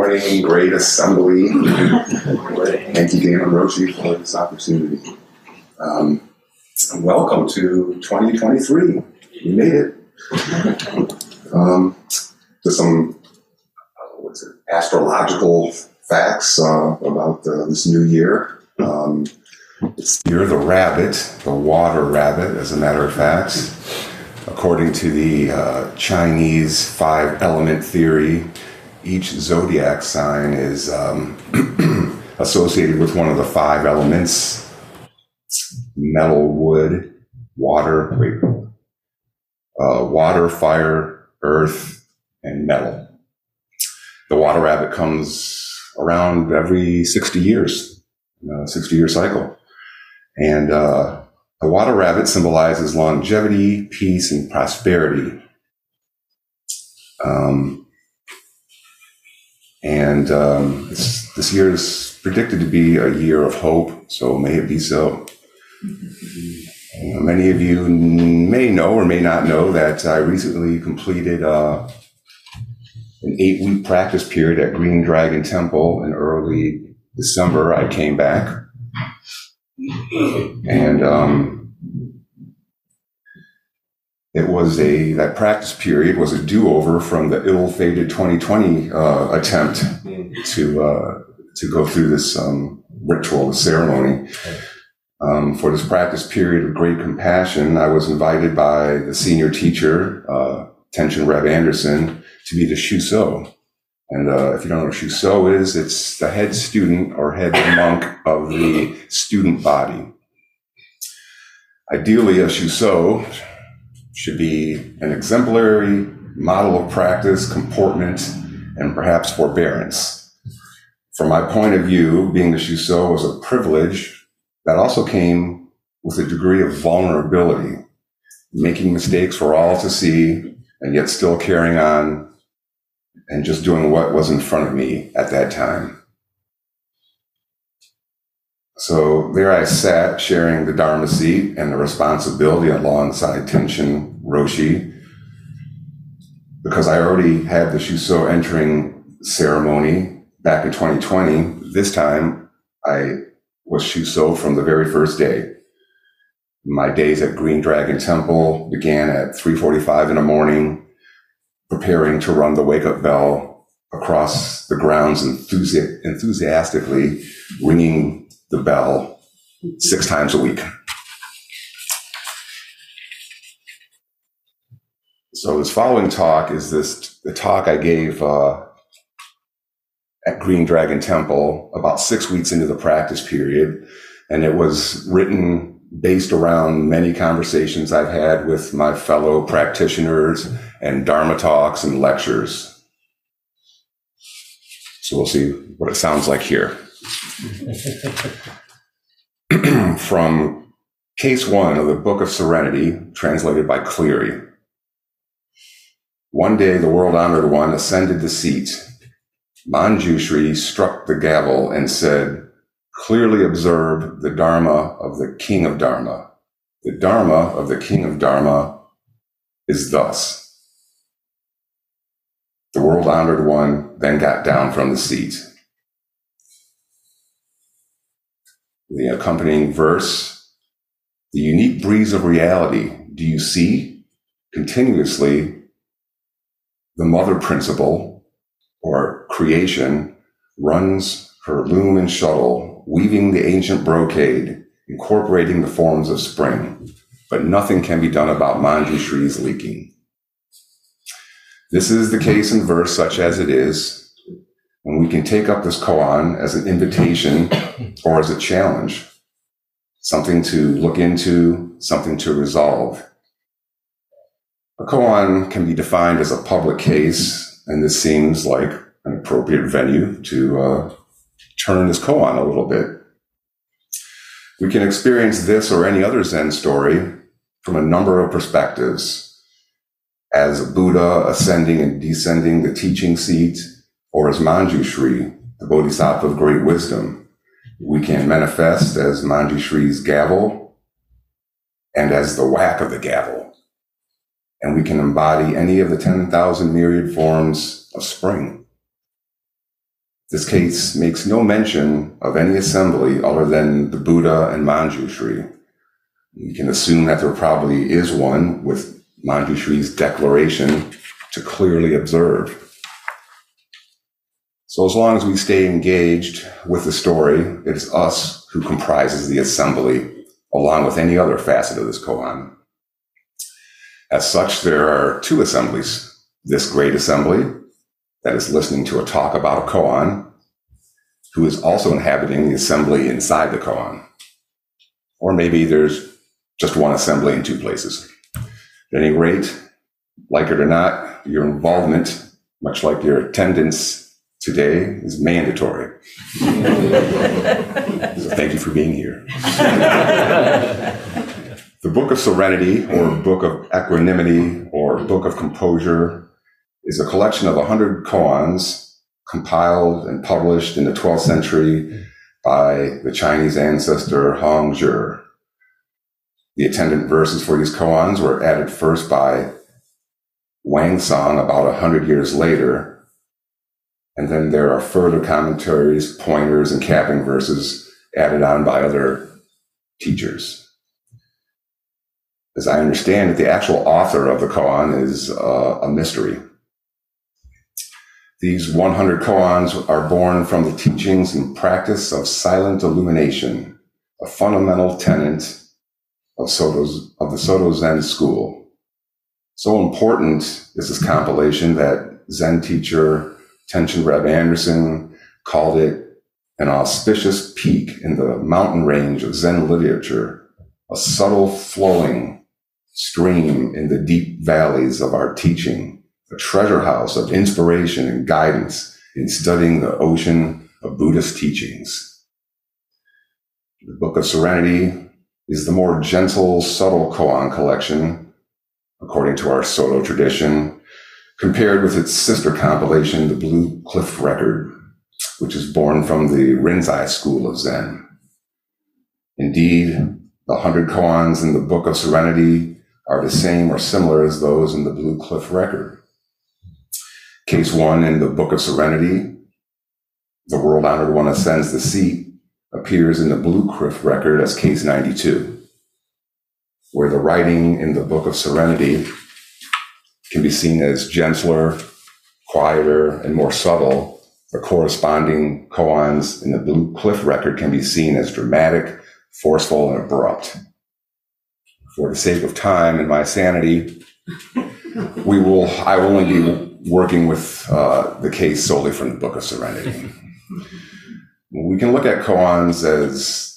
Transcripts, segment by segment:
morning, great assembly. Thank you, Damon Roshi, for this opportunity. Um, welcome to 2023. We made it. Um, to some uh, what's it, astrological facts uh, about uh, this new year. Um, it's the year of the rabbit, the water rabbit, as a matter of fact. According to the uh, Chinese five element theory, each zodiac sign is um, associated with one of the five elements metal, wood, water, wait, uh, water, fire, earth, and metal. The water rabbit comes around every 60 years, uh, 60 year cycle. And uh, the water rabbit symbolizes longevity, peace, and prosperity. Um, and um, this, this year is predicted to be a year of hope, so may it be so. You know, many of you may know or may not know that I recently completed uh, an eight week practice period at Green Dragon Temple in early December. I came back and um, it was a that practice period was a do over from the ill fated 2020 uh, attempt to uh, to go through this um, ritual, the ceremony. Um, for this practice period of great compassion, I was invited by the senior teacher, uh, Tenshin Reb Anderson, to be the Shuso. And uh, if you don't know what Shuso is, it's the head student or head monk of the student body. Ideally, a Shuso should be an exemplary model of practice, comportment, and perhaps forbearance. From my point of view, being a Shuso was a privilege that also came with a degree of vulnerability, making mistakes for all to see, and yet still carrying on and just doing what was in front of me at that time. So there I sat sharing the Dharma seat and the responsibility alongside Tenshin Roshi because I already had the Shuso entering ceremony back in 2020. This time I was Shuso from the very first day. My days at Green Dragon Temple began at 3:45 in the morning, preparing to run the wake up bell across the grounds enthusi- enthusiastically, ringing the bell six times a week. So this following talk is this the talk I gave uh, at Green Dragon Temple about six weeks into the practice period. And it was written based around many conversations I've had with my fellow practitioners and Dharma talks and lectures. So we'll see what it sounds like here. From case one of the Book of Serenity, translated by Cleary. One day the world honored one ascended the seat Manjushri struck the gavel and said, clearly observe the Dharma of the King of Dharma. The Dharma of the King of Dharma is thus. The world honored one then got down from the seat. The accompanying verse, the unique breeze of reality. Do you see continuously the mother principle or creation runs her loom and shuttle, weaving the ancient brocade, incorporating the forms of spring. But nothing can be done about Manjushri's leaking. This is the case in verse such as it is, and we can take up this koan as an invitation or as a challenge, something to look into, something to resolve. A koan can be defined as a public case and this seems like an appropriate venue to uh, turn this koan a little bit. We can experience this or any other Zen story from a number of perspectives as Buddha ascending and descending the teaching seat, or as Manjushri, the Bodhisattva of great wisdom. We can manifest as Manjushri's gavel and as the whack of the gavel and we can embody any of the 10,000 myriad forms of spring. This case makes no mention of any assembly other than the Buddha and Manjushri. We can assume that there probably is one with Manjushri's declaration to clearly observe. So as long as we stay engaged with the story, it is us who comprises the assembly, along with any other facet of this koan. As such, there are two assemblies. This great assembly that is listening to a talk about a koan, who is also inhabiting the assembly inside the koan. Or maybe there's just one assembly in two places. At any rate, like it or not, your involvement, much like your attendance today is mandatory. so thank you for being here. the Book of Serenity, or Book of Equanimity, or Book of Composure, is a collection of 100 koans compiled and published in the 12th century by the Chinese ancestor Hong Zhi. The attendant verses for these koans were added first by Wansong about 100 years later and then there are further commentaries, pointers, and capping verses added on by other teachers. As I understand it, the actual author of the koan is uh, a mystery. These 100 koans are born from the teachings and practice of silent illumination, a fundamental tenet of, Soto's, of the Soto Zen school. So important is this compilation that Zen teacher Tenshin Reb Anderson called it an auspicious peak in the mountain range of Zen literature, a subtle flowing stream in the deep valleys of our teaching, a treasure house of inspiration and guidance in studying the ocean of Buddhist teachings. The Book of Serenity is the more gentle, subtle koan collection, according to our Soto tradition, compared with its sister compilation, the Blue Cliff Record, which is born from the Rinzai school of Zen. Indeed, the hundred koans in the Book of Serenity are the same or similar as those in the Blue Cliff Record. Case one in the Book of Serenity, the world honored one ascends the seat, appears in the Blue Cliff Record as case 92, where the writing in the Book of Serenity can be seen as gentler, quieter, and more subtle. The corresponding koans in the Blue Cliff record can be seen as dramatic, forceful, and abrupt. For the sake of time and my sanity, we will. I will only be working with uh, the case solely from the Book of Serenity. we can look at koans as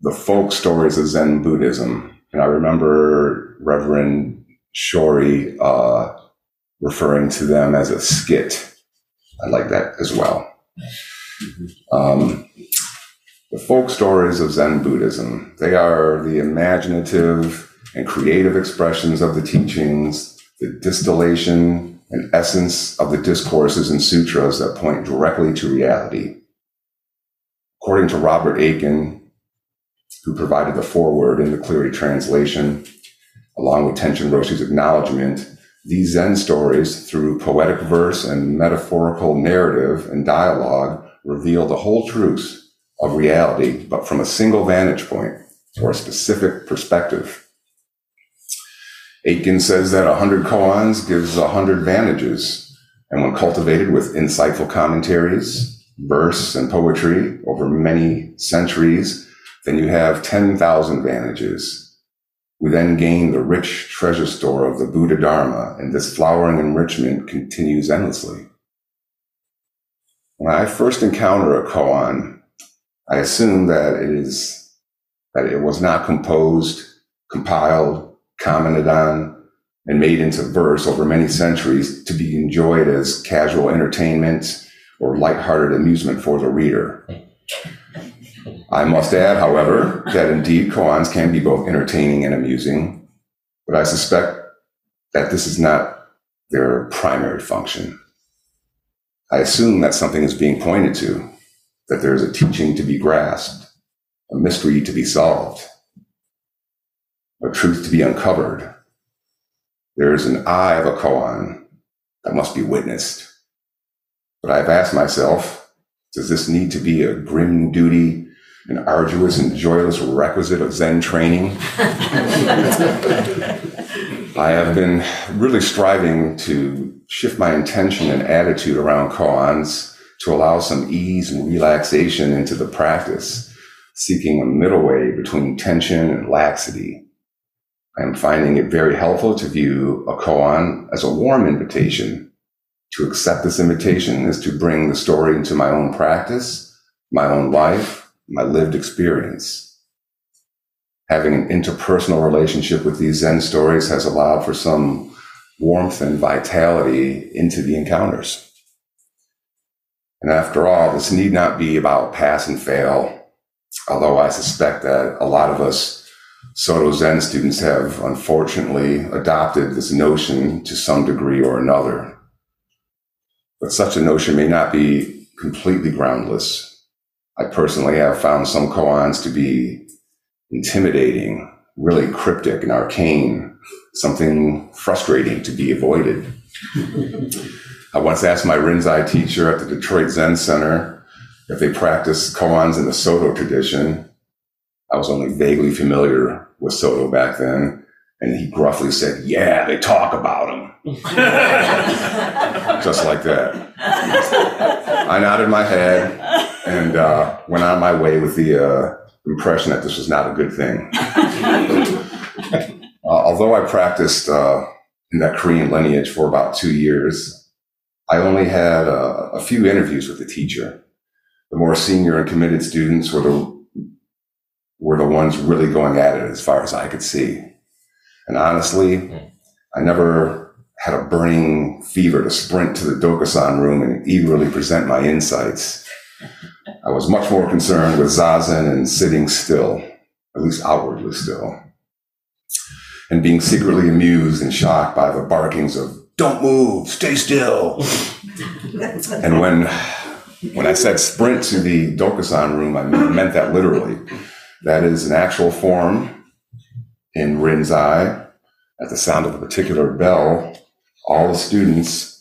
the folk stories of Zen Buddhism. And I remember Reverend Shori uh, referring to them as a skit. I like that as well. Um, the folk stories of Zen Buddhism, they are the imaginative and creative expressions of the teachings, the distillation and essence of the discourses and sutras that point directly to reality. According to Robert Aitken, who provided the foreword in the Cleary translation, along with Tenshin Roshi's acknowledgement, these Zen stories, through poetic verse and metaphorical narrative and dialogue, reveal the whole truth of reality, but from a single vantage point or a specific perspective. Aitken says that 100 koans gives 100 vantages, and when cultivated with insightful commentaries, verse, and poetry over many centuries, then you have 10,000 vantages we then gain the rich treasure store of the Buddha Dharma, and this flowering enrichment continues endlessly. When I first encounter a koan, I assume that it is that it was not composed, compiled, commented on, and made into verse over many centuries to be enjoyed as casual entertainment or lighthearted amusement for the reader. I must add, however, that indeed koans can be both entertaining and amusing, but I suspect that this is not their primary function. I assume that something is being pointed to, that there is a teaching to be grasped, a mystery to be solved, a truth to be uncovered. There is an eye of a koan that must be witnessed. But I've asked myself, Does this need to be a grim duty, an arduous and joyless requisite of Zen training? I have been really striving to shift my intention and attitude around koans to allow some ease and relaxation into the practice, seeking a middle way between tension and laxity. I am finding it very helpful to view a koan as a warm invitation. To accept this invitation is to bring the story into my own practice, my own life, my lived experience. Having an interpersonal relationship with these Zen stories has allowed for some warmth and vitality into the encounters. And after all, this need not be about pass and fail, although I suspect that a lot of us Soto Zen students have unfortunately adopted this notion to some degree or another. But such a notion may not be completely groundless. I personally have found some koans to be intimidating, really cryptic and arcane, something frustrating to be avoided. I once asked my Rinzai teacher at the Detroit Zen Center if they practiced koans in the Soto tradition. I was only vaguely familiar with Soto back then. And he gruffly said, Yeah, they talk about him. Just like that. I nodded my head and uh, went on my way with the uh, impression that this was not a good thing. uh, although I practiced uh, in that Korean lineage for about two years, I only had a, a few interviews with the teacher. The more senior and committed students were the were the ones really going at it as far as I could see. And honestly, I never had a burning fever to sprint to the Dokusan room and eagerly present my insights. I was much more concerned with zazen and sitting still, at least outwardly still, and being secretly amused and shocked by the barkings of don't move, stay still. and when when I said sprint to the Dokusan room, I meant that literally. That is an actual form in Rinzai. At the sound of a particular bell, all the students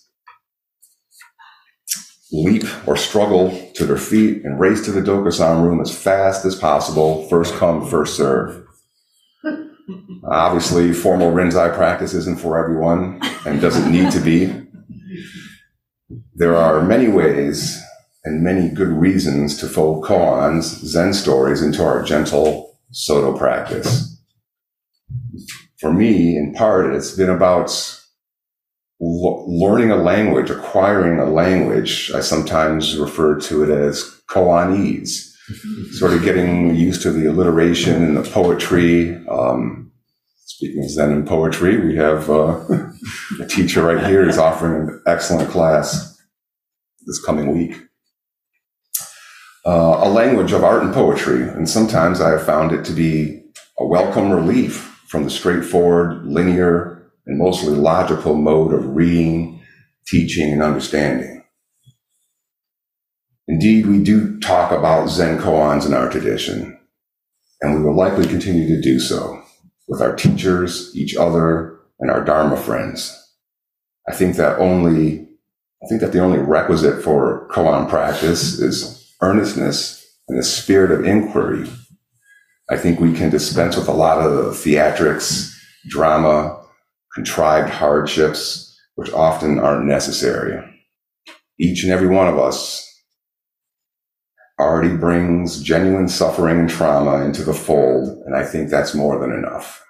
leap or struggle to their feet and race to the Dokusan room as fast as possible, first come, first serve. Obviously, formal Rinzai practice isn't for everyone and doesn't need to be. There are many ways and many good reasons to fold koans, Zen stories, into our gentle Soto practice. For me, in part, it's been about learning a language, acquiring a language. I sometimes refer to it as koanese, sort of getting used to the alliteration and the poetry. Um, speaking of Zen and poetry, we have uh, a teacher right here who's offering an excellent class this coming week uh, a language of art and poetry. And sometimes I have found it to be a welcome relief from the straightforward, linear, and mostly logical mode of reading, teaching, and understanding. Indeed, we do talk about Zen koans in our tradition, and we will likely continue to do so with our teachers, each other, and our Dharma friends. I think that only, I think that the only requisite for koan practice is earnestness and a spirit of inquiry, I think we can dispense with a lot of the theatrics, drama, contrived hardships, which often aren't necessary. Each and every one of us already brings genuine suffering and trauma into the fold, and I think that's more than enough.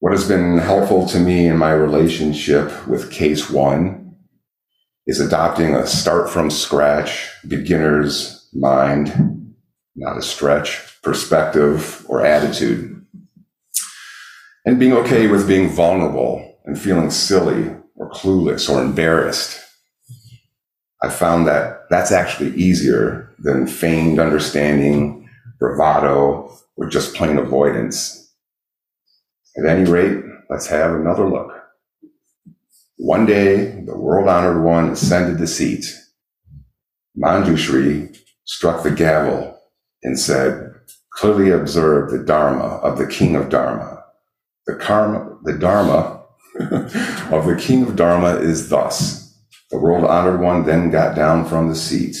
What has been helpful to me in my relationship with case one is adopting a start from scratch, beginner's mind, not a stretch, perspective or attitude. And being okay with being vulnerable and feeling silly or clueless or embarrassed. I found that that's actually easier than feigned understanding, bravado, or just plain avoidance. At any rate, let's have another look. One day, the world honored one ascended the seat. Manjushri struck the gavel and said, clearly observe the Dharma of the King of Dharma. The karma, the Dharma of the King of Dharma is thus. The world honored one then got down from the seat.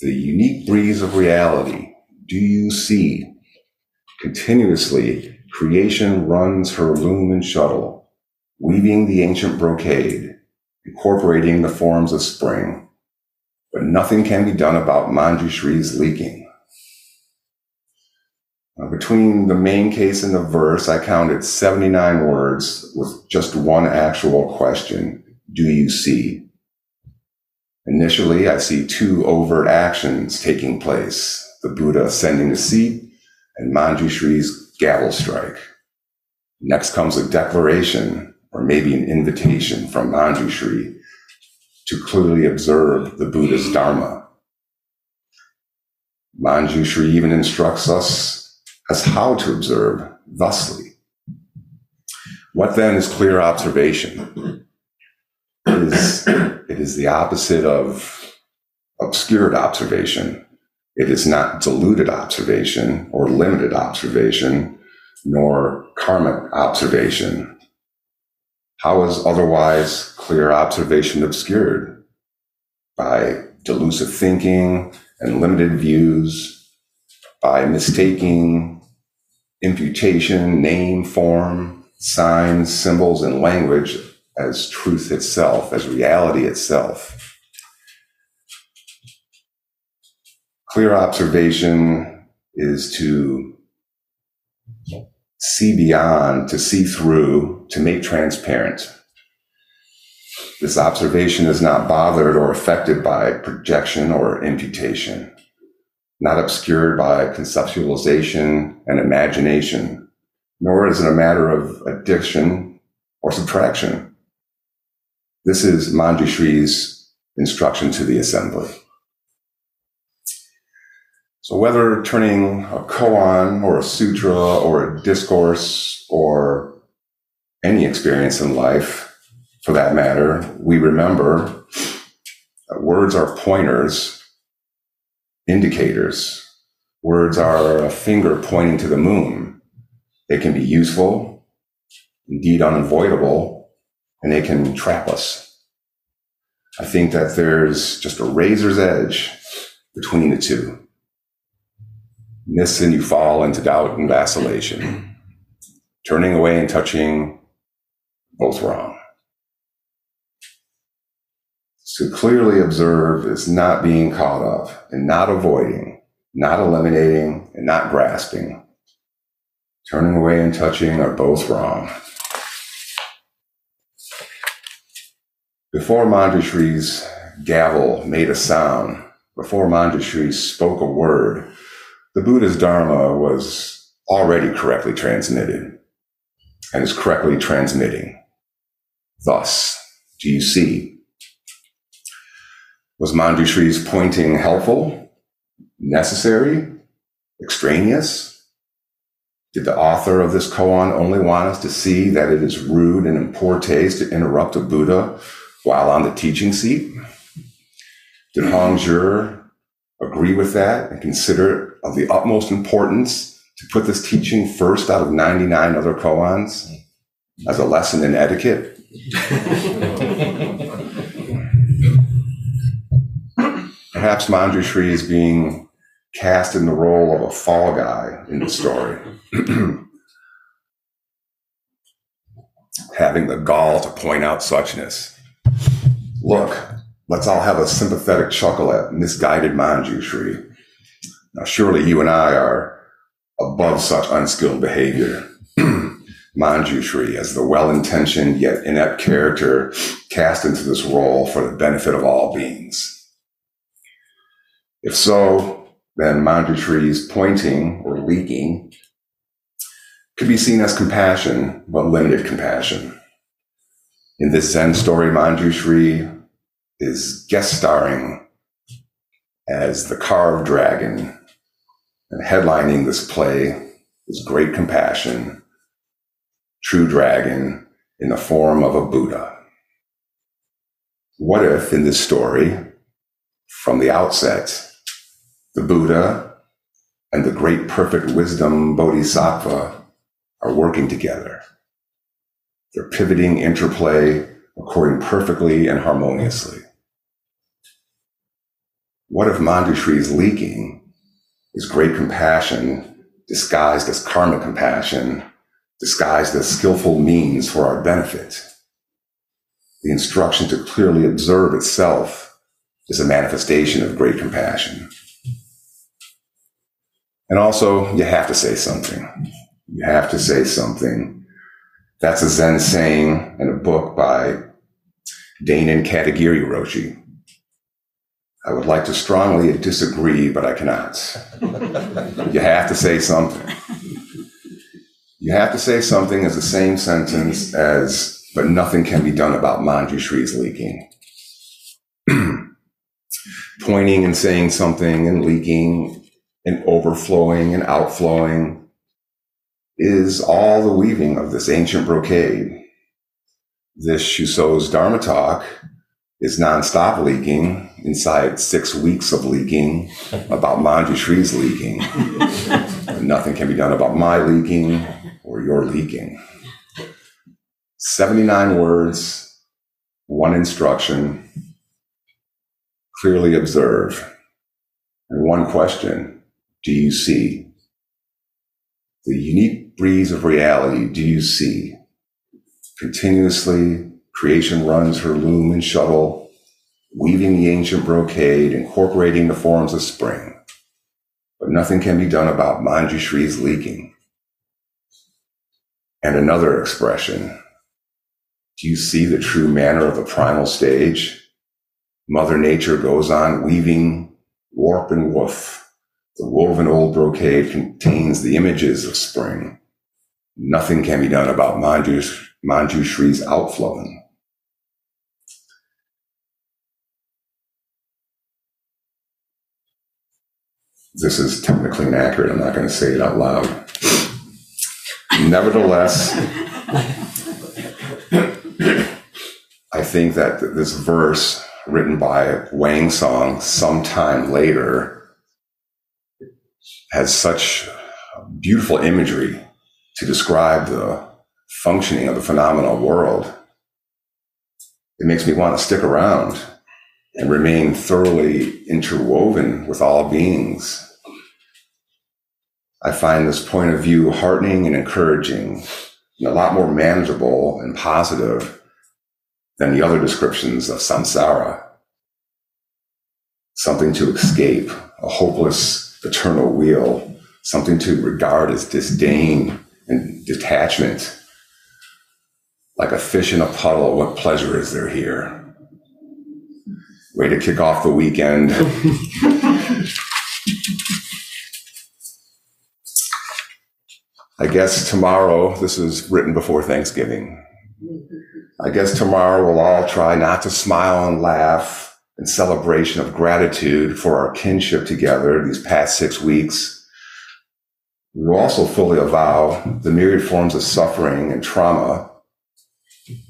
the unique breeze of reality do you see? Continuously, creation runs her loom and shuttle, weaving the ancient brocade, incorporating the forms of spring. But nothing can be done about Manjushri's leaking. Uh, between the main case and the verse, I counted 79 words with just one actual question. Do you see? Initially, I see two overt actions taking place. The Buddha ascending the seat and Manjushri's gavel strike. Next comes a declaration or maybe an invitation from Manjushri to clearly observe the Buddha's Dharma. Manjushri even instructs us as how to observe thusly. What then is clear observation? It is, it is the opposite of obscured observation. It is not diluted observation or limited observation, nor karmic observation. How is otherwise clear observation obscured? By delusive thinking and limited views, by mistaking imputation, name, form, signs, symbols, and language as truth itself, as reality itself. Clear observation is to see beyond, to see through, to make transparent. This observation is not bothered or affected by projection or imputation not obscured by conceptualization and imagination, nor is it a matter of addition or subtraction. This is Manjushri's instruction to the assembly. So whether turning a koan or a sutra or a discourse or any experience in life, for that matter, we remember that words are pointers indicators. Words are a finger pointing to the moon. They can be useful, indeed unavoidable, and they can trap us. I think that there's just a razor's edge between the two. Miss and you fall into doubt and vacillation. Turning away and touching, both wrong to clearly observe is not being caught up and not avoiding, not eliminating, and not grasping. Turning away and touching are both wrong. Before Manjushri's gavel made a sound, before Manjushri spoke a word, the Buddha's Dharma was already correctly transmitted and is correctly transmitting. Thus, do you see was Manjushri's pointing helpful, necessary, extraneous? Did the author of this koan only want us to see that it is rude and in poor taste to interrupt a Buddha while on the teaching seat? Did Hongzhi agree with that and consider it of the utmost importance to put this teaching first out of 99 other koans as a lesson in etiquette? perhaps Manjushri is being cast in the role of a fall guy in the story. Having the gall to point out suchness. Look, let's all have a sympathetic chuckle at misguided Manjushri. Now, surely you and I are above such unskilled behavior. Manjushri as the well-intentioned yet inept character cast into this role for the benefit of all beings. If so, then Manjushri's pointing or leaking could be seen as compassion, but limited compassion. In this Zen story, Manjushri is guest starring as the carved dragon and headlining this play is great compassion, true dragon in the form of a Buddha. What if in this story, from the outset, the Buddha and the great perfect wisdom Bodhisattva are working together. Their pivoting interplay according perfectly and harmoniously. what if Manjushri's leaking is great compassion disguised as karma compassion, disguised as skillful means for our benefit? The instruction to clearly observe itself is a manifestation of great compassion. And also, you have to say something. You have to say something. That's a Zen saying in a book by Dainin Katagiri Roshi. I would like to strongly disagree, but I cannot. you have to say something. You have to say something as the same sentence as, but nothing can be done about Manjushri's leaking. Pointing and saying something and leaking and overflowing and outflowing is all the weaving of this ancient brocade. This Shuso's Dharma talk is nonstop leaking inside six weeks of leaking about Manjushri's leaking. Nothing can be done about my leaking or your leaking. 79 words, one instruction, clearly observe. And one question do you see? The unique breeze of reality, do you see? Continuously, creation runs her loom and shuttle, weaving the ancient brocade, incorporating the forms of spring. But nothing can be done about Manjushri's leaking. And another expression. Do you see the true manner of the primal stage? Mother Nature goes on weaving warp and woof the woven old brocade contains the images of spring. Nothing can be done about Manju, Manjushri's outflowing. This is technically inaccurate. I'm not going to say it out loud. Nevertheless, I think that this verse written by Wansong sometime later has such beautiful imagery to describe the functioning of the phenomenal world. It makes me want to stick around and remain thoroughly interwoven with all beings. I find this point of view heartening and encouraging and a lot more manageable and positive than the other descriptions of samsara. Something to escape, a hopeless eternal wheel, something to regard as disdain and detachment. Like a fish in a puddle, what pleasure is there here? Way to kick off the weekend. I guess tomorrow, this is written before Thanksgiving. I guess tomorrow we'll all try not to smile and laugh in celebration of gratitude for our kinship together these past six weeks. We will also fully avow the myriad forms of suffering and trauma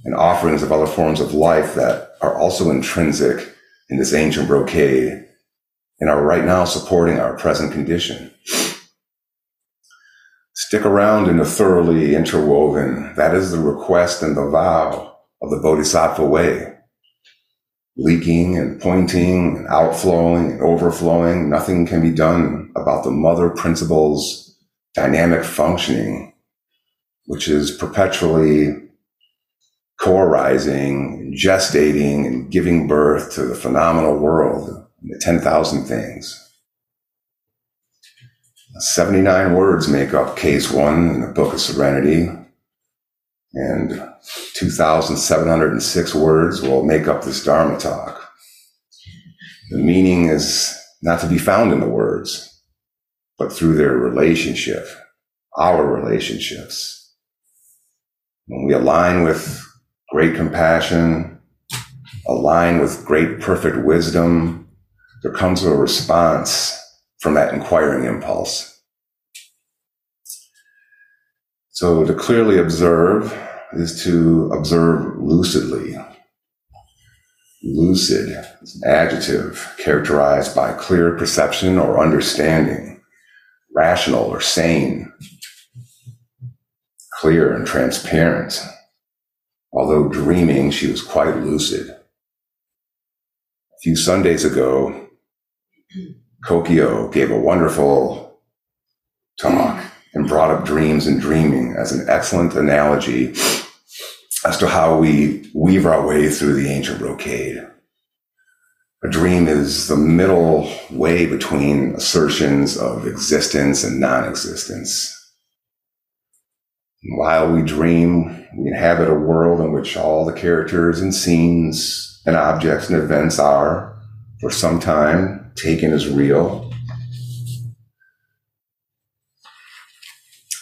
and offerings of other forms of life that are also intrinsic in this ancient brocade and are right now supporting our present condition. Stick around in the thoroughly interwoven. That is the request and the vow of the Bodhisattva way leaking and pointing and outflowing and overflowing. Nothing can be done about the mother principle's dynamic functioning, which is perpetually co-arising, gestating and giving birth to the phenomenal world and the 10,000 things. 79 words make up case one in the Book of Serenity and 2,706 words will make up this Dharma talk. The meaning is not to be found in the words, but through their relationship, our relationships. When we align with great compassion, align with great perfect wisdom, there comes a response from that inquiring impulse. So to clearly observe is to observe lucidly. Lucid is an adjective characterized by clear perception or understanding, rational or sane, clear and transparent. Although dreaming, she was quite lucid. A few Sundays ago, Kokio gave a wonderful talk brought up dreams and dreaming as an excellent analogy as to how we weave our way through the ancient brocade. A dream is the middle way between assertions of existence and non-existence. While we dream, we inhabit a world in which all the characters and scenes and objects and events are, for some time, taken as real.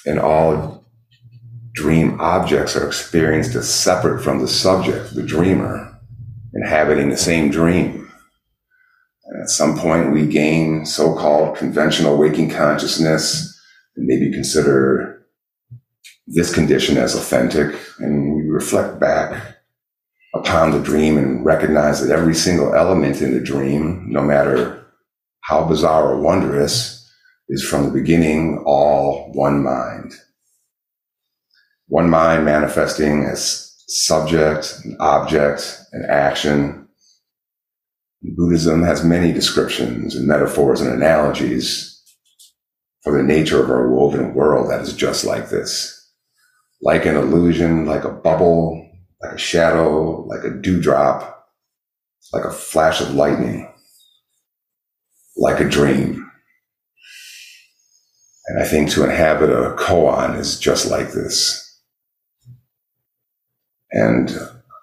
And all dream objects are experienced as separate from the subject, the dreamer, inhabiting the same dream. And at some point, we gain so called conventional waking consciousness and maybe consider this condition as authentic. And we reflect back upon the dream and recognize that every single element in the dream, no matter how bizarre or wondrous, is from the beginning all one mind. One mind manifesting as subject, and object, and action. Buddhism has many descriptions and metaphors and analogies for the nature of our woven world that is just like this. Like an illusion, like a bubble, like a shadow, like a dewdrop, like a flash of lightning, like a dream. And I think to inhabit a koan is just like this. And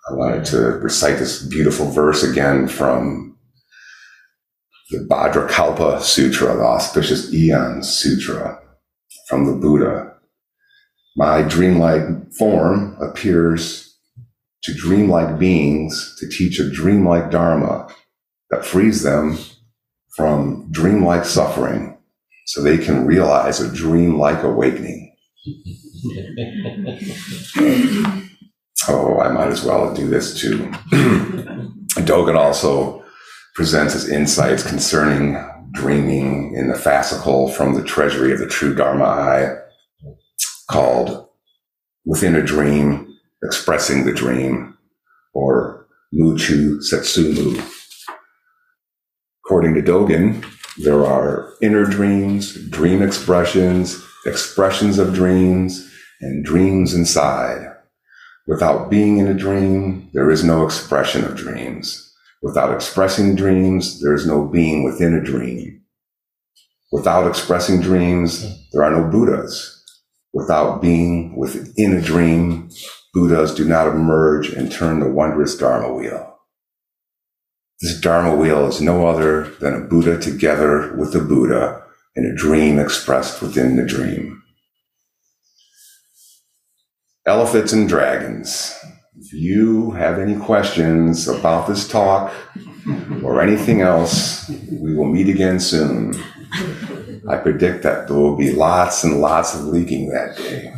I wanted to recite this beautiful verse again from the Bhadrakalpa Sutra, the Auspicious Eon Sutra from the Buddha. My dreamlike form appears to dreamlike beings to teach a dreamlike Dharma that frees them from dreamlike suffering so they can realize a dreamlike awakening. oh, I might as well do this too. Dogen also presents his insights concerning dreaming in the fascicle from the treasury of the true Dharma eye called Within a Dream expressing the dream, or Muchu Setsumu. According to Dogen, there are inner dreams, dream expressions, expressions of dreams, and dreams inside. Without being in a dream, there is no expression of dreams. Without expressing dreams, there is no being within a dream. Without expressing dreams, there are no Buddhas. Without being within a dream, Buddhas do not emerge and turn the wondrous Dharma wheel. This Dharma wheel is no other than a Buddha together with the Buddha in a dream expressed within the dream. Elephants and dragons. If you have any questions about this talk or anything else, we will meet again soon. I predict that there will be lots and lots of leaking that day.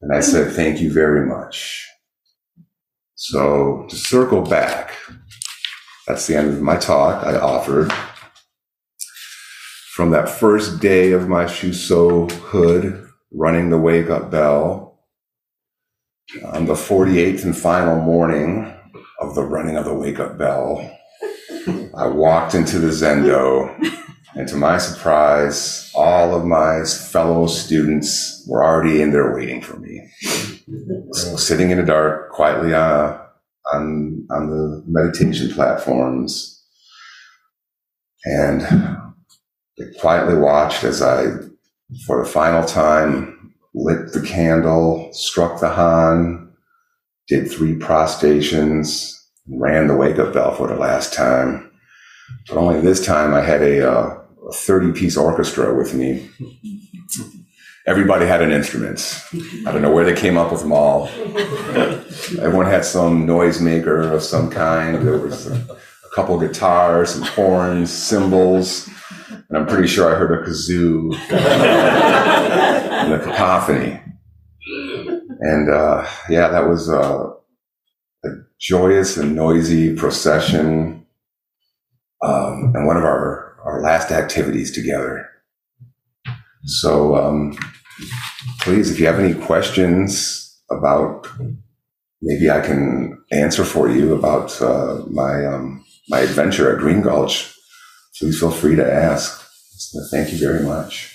And I said, thank you very much. So to circle back, that's the end of my talk I offered. From that first day of my Shuso hood running the wake up bell, on the 48th and final morning of the running of the wake up bell, I walked into the Zendo and to my surprise, all of my fellow students were already in there waiting for me. So sitting in the dark, quietly uh, on, on the meditation platforms. And they quietly watched as I, for the final time, lit the candle, struck the Han, did three prostrations, ran the wake up bell for the last time. But only this time I had a, uh, a 30 piece orchestra with me. Everybody had an instrument. I don't know where they came up with them all. Everyone had some noisemaker of some kind. There was a, a couple guitars, some horns, cymbals, and I'm pretty sure I heard a kazoo and a cacophony. And uh, yeah, that was uh, a joyous and noisy procession. Um, and one of our our last activities together. So um, please, if you have any questions about, maybe I can answer for you about uh, my um, my adventure at Green Gulch. please feel free to ask. So thank you very much.